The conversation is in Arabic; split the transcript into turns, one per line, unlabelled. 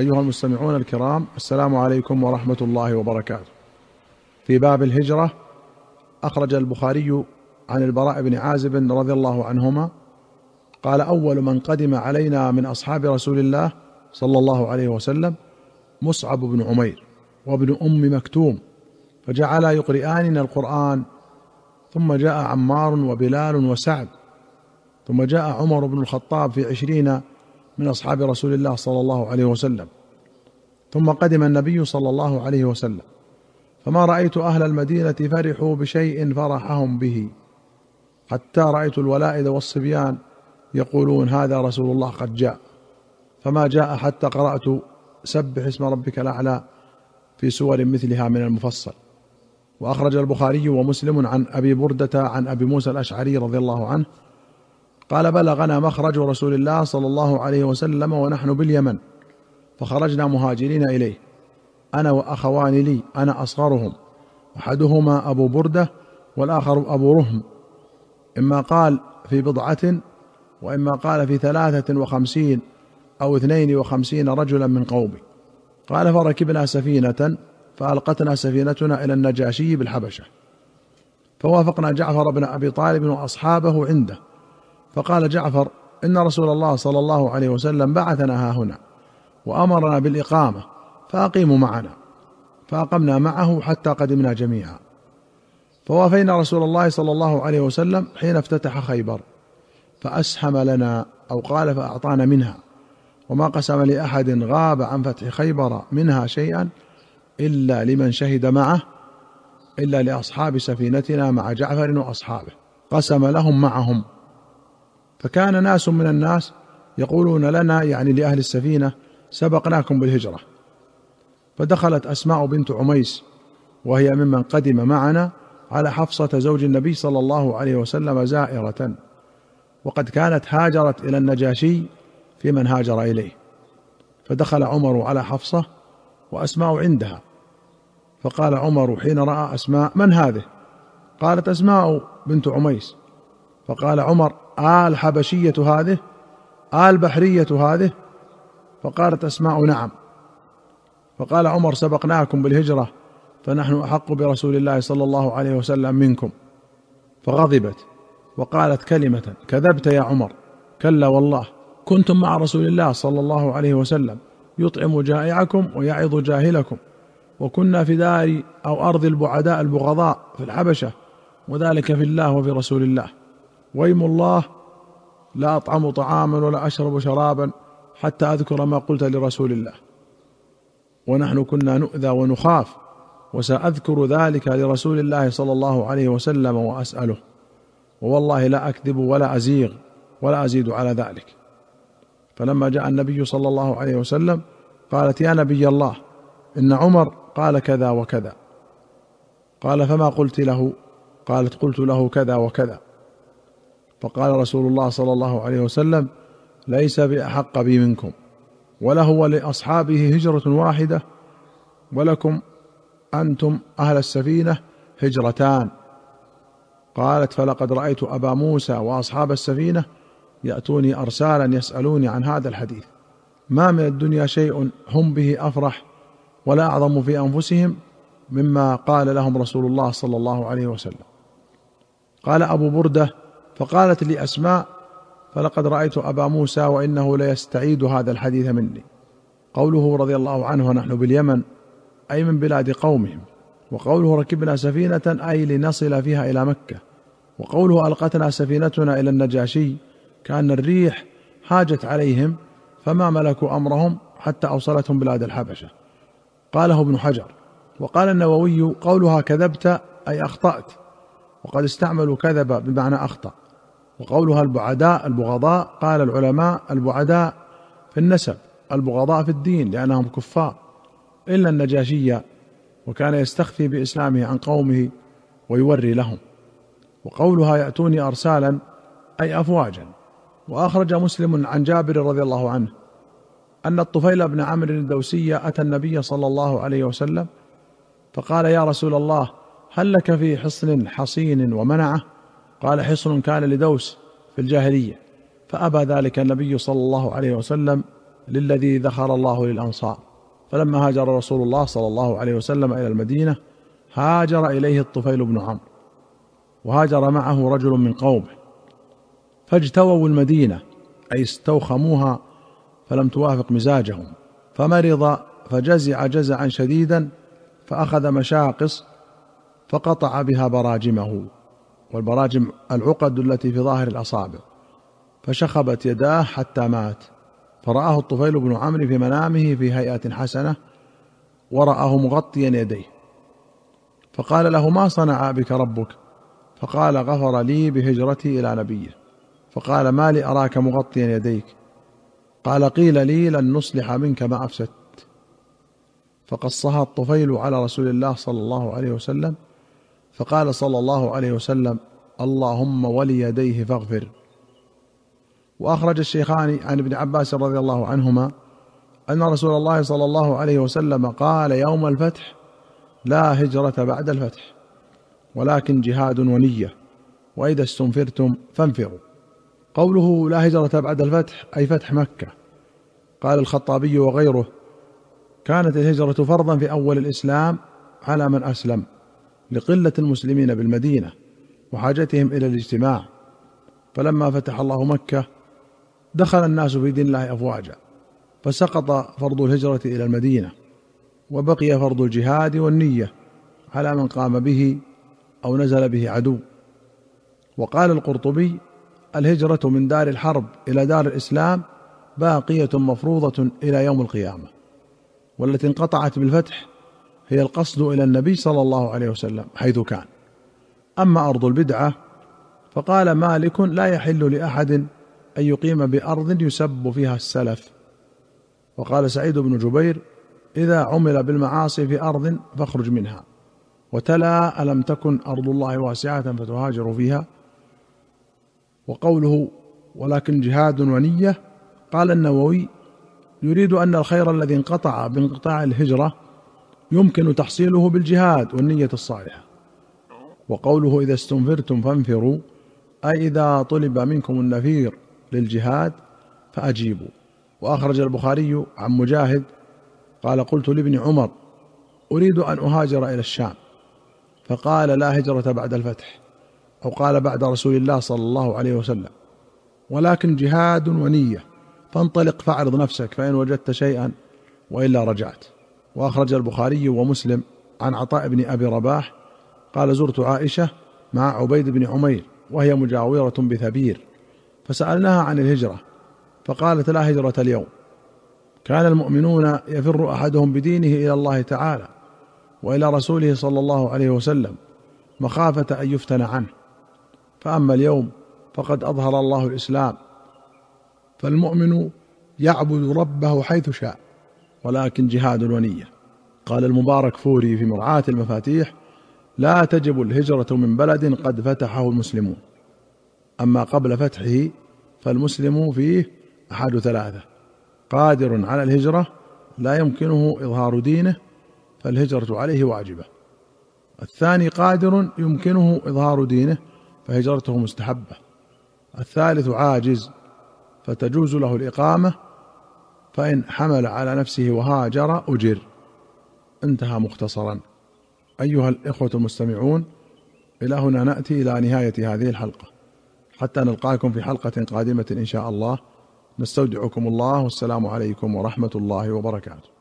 أيها المستمعون الكرام السلام عليكم ورحمة الله وبركاته. في باب الهجرة أخرج البخاري عن البراء بن عازب رضي الله عنهما قال أول من قدم علينا من أصحاب رسول الله صلى الله عليه وسلم مصعب بن عمير وابن أم مكتوم فجعلا يقرئاننا القرآن ثم جاء عمار وبلال وسعد ثم جاء عمر بن الخطاب في عشرين من أصحاب رسول الله صلى الله عليه وسلم. ثم قدم النبي صلى الله عليه وسلم. فما رأيت أهل المدينة فرحوا بشيء فرحهم به. حتى رأيت الولائد والصبيان يقولون هذا رسول الله قد جاء. فما جاء حتى قرأت سبح اسم ربك الأعلى في سور مثلها من المفصل. وأخرج البخاري ومسلم عن أبي بردة عن أبي موسى الأشعري رضي الله عنه قال بلغنا مخرج رسول الله صلى الله عليه وسلم ونحن باليمن فخرجنا مهاجرين إليه أنا وأخوان لي أنا أصغرهم أحدهما أبو بردة والآخر أبو رهم إما قال في بضعة وإما قال في ثلاثة وخمسين أو اثنين وخمسين رجلا من قومي. قال فركبنا سفينة فألقتنا سفينتنا إلى النجاشي بالحبشة فوافقنا جعفر بن أبي طالب وأصحابه عنده فقال جعفر إن رسول الله صلى الله عليه وسلم بعثنا ها هنا وأمرنا بالإقامة فأقيموا معنا فأقمنا معه حتى قدمنا جميعا. فوافينا رسول الله صلى الله عليه وسلم حين افتتح خيبر فأسهم لنا أو قال فأعطانا منها وما قسم لأحد غاب عن فتح خيبر منها شيئا إلا لمن شهد معه إلا لأصحاب سفينتنا مع جعفر وأصحابه قسم لهم معهم. فكان ناس من الناس يقولون لنا يعني لأهل السفينة سبقناكم بالهجرة. فدخلت أسماء بنت عميس وهي ممن قدم معنا على حفصة زوج النبي صلى الله عليه وسلم زائرة. وقد كانت هاجرت إلى النجاشي في من هاجر إليه. فدخل عمر على حفصة وأسماء عندها. فقال عمر حين رأى أسماء من هذه؟ قالت أسماء بنت عميس. فقال عمر آل حبشية هذه آل بحرية هذه؟ فقالت أسماء نعم. فقال عمر سبقناكم بالهجرة فنحن أحق برسول الله صلى الله عليه وسلم منكم. فغضبت وقالت كلمة كذبت يا عمر كلا والله كنتم مع رسول الله صلى الله عليه وسلم يطعم جائعكم ويعظ جاهلكم وكنا في دار أو أرض البعداء البغضاء في الحبشة وذلك في الله وفي رسول الله. ويم الله لا أطعم طعاما ولا أشرب شرابا حتى أذكر ما قلت لرسول الله. ونحن كنا نؤذى ونخاف وسأذكر ذلك لرسول الله صلى الله عليه وسلم وأسأله. ووالله لا أكذب ولا أزيغ ولا أزيد على ذلك. فلما جاء النبي صلى الله عليه وسلم قالت يا نبي الله إن عمر قال كذا وكذا. قال فما قلت له؟ قالت قلت له كذا وكذا. فقال رسول الله صلى الله عليه وسلم ليس بأحق بي منكم وله ولاصحابه هجرة واحدة ولكم أنتم أهل السفينة هجرتان. قالت فلقد رأيت أبا موسى وأصحاب السفينة يأتوني أرسالا يسألوني عن هذا الحديث. ما من الدنيا شيء هم به أفرح ولا أعظم في أنفسهم مما قال لهم رسول الله صلى الله عليه وسلم. قال أبو بردة فقالت لي أسماء فلقد رأيت أبا موسى وإنه ليستعيد هذا الحديث مني. قوله رضي الله عنه ونحن باليمن أي من بلاد قومهم. وقوله ركبنا سفينة أي لنصل فيها إلى مكة. وقوله ألقتنا سفينتنا إلى النجاشي كأن الريح هاجت عليهم فما ملكوا أمرهم حتى أوصلتهم بلاد الحبشة. قاله ابن حجر. وقال النووي قولها كذبت أي أخطأت. وقد استعملوا كذب بمعنى أخطأ. وقولها البعداء البغضاء قال العلماء البعداء في النسب البغضاء في الدين لأنهم كفار إلا النجاشي وكان يستخفي بإسلامه عن قومه ويوري لهم. وقولها يأتوني ارسالا أي افواجا. وأخرج مسلم عن جابر رضي الله عنه أن الطفيل بن عمرو الدوسي أتى النبي صلى الله عليه وسلم فقال يا رسول الله هل لك في حصن حصين ومنعة؟ قال حصن كان لدوس في الجاهلية فأبى ذلك النبي صلى الله عليه وسلم للذي ذخر الله للأنصار. فلما هاجر رسول الله صلى الله عليه وسلم إلى المدينة هاجر إليه الطفيل بن عمرو وهاجر معه رجل من قومه. فاجتووا المدينة أي استوخموها فلم توافق مزاجهم. فمرض فجزع جزعا شديدا فأخذ مشاقص فقطع بها براجمه. والبراجم العقد التي في ظاهر الأصابع. فشخبت يداه حتى مات. فرآه الطفيل بن عمرو في منامه في هيئة حسنة ورآه مغطيا يديه. فقال له ما صنع بك ربك؟ فقال غفر لي بهجرتي إلى نبيه. فقال ما لي أراك مغطيا يديك؟ قال قيل لي لن نصلح منك ما أفسدت فقصها الطفيل على رسول الله صلى الله عليه وسلم فقال صلى الله عليه وسلم اللهم وليديه فاغفر. وأخرج الشيخان عن ابن عباس رضي الله عنهما أن رسول الله صلى الله عليه وسلم قال يوم الفتح لا هجرة بعد الفتح ولكن جهاد ونية وإذا استنفرتم فانفروا. قوله لا هجرة بعد الفتح أي فتح مكة. قال الخطابي وغيره كانت الهجرة فرضا في أول الإسلام على من أسلم. لقلة المسلمين بالمدينة وحاجتهم إلى الاجتماع. فلما فتح الله مكة دخل الناس في دين الله أفواجا فسقط فرض الهجرة إلى المدينة وبقي فرض الجهاد والنية على من قام به أو نزل به عدو. وقال القرطبي الهجرة من دار الحرب إلى دار الإسلام باقية مفروضة إلى يوم القيامة والتي انقطعت بالفتح هي القصد إلى النبي صلى الله عليه وسلم حيث كان. أما أرض البدعة فقال مالك لا يحل لأحد أن يقيم بأرض يسب فيها السلف. وقال سعيد بن جبير إذا عمل بالمعاصي في أرض فاخرج منها. وتلا ألم تكن أرض الله واسعة فتهاجر فيها؟ وقوله ولكن جهاد ونية قال النووي يريد أن الخير الذي انقطع بانقطاع الهجرة يمكن تحصيله بالجهاد والنية الصالحة. وقوله إذا استنفرتم فانفروا أي إذا طلب منكم النفير للجهاد فأجيبوا. وأخرج البخاري عن مجاهد قال قلت لابن عمر أريد أن أهاجر إلى الشام. فقال لا هجرة بعد الفتح. أو قال بعد رسول الله صلى الله عليه وسلم. ولكن جهاد ونية. فانطلق فاعرض نفسك فإن وجدت شيئا وإلا رجعت. وأخرج البخاري ومسلم عن عطاء بن أبي رباح قال زرت عائشة مع عبيد بن عمير وهي مجاورة بثبير فسألناها عن الهجرة فقالت لا هجرة اليوم. كان المؤمنون يفر أحدهم بدينه إلى الله تعالى وإلى رسوله صلى الله عليه وسلم مخافة أن يفتن عنه. فأما اليوم فقد أظهر الله الإسلام فالمؤمن يعبد ربه حيث شاء. ولكن جهاد ونيه قال المبارك فوري في مرعاه المفاتيح لا تجب الهجرة من بلد قد فتحه المسلمون. أما قبل فتحه فالمسلم فيه أحد ثلاثة. قادر على الهجرة لا يمكنه إظهار دينه فالهجرة عليه واجبة. الثاني قادر يمكنه إظهار دينه فهجرته مستحبة. الثالث عاجز فتجوز له الإقامة فإن حمل على نفسه وهاجر أجر. انتهى مختصرا. أيها الإخوة المستمعون إلى هنا نأتي إلى نهاية هذه الحلقة. حتى نلقاكم في حلقة قادمة إن شاء الله. نستودعكم الله والسلام عليكم ورحمة الله وبركاته.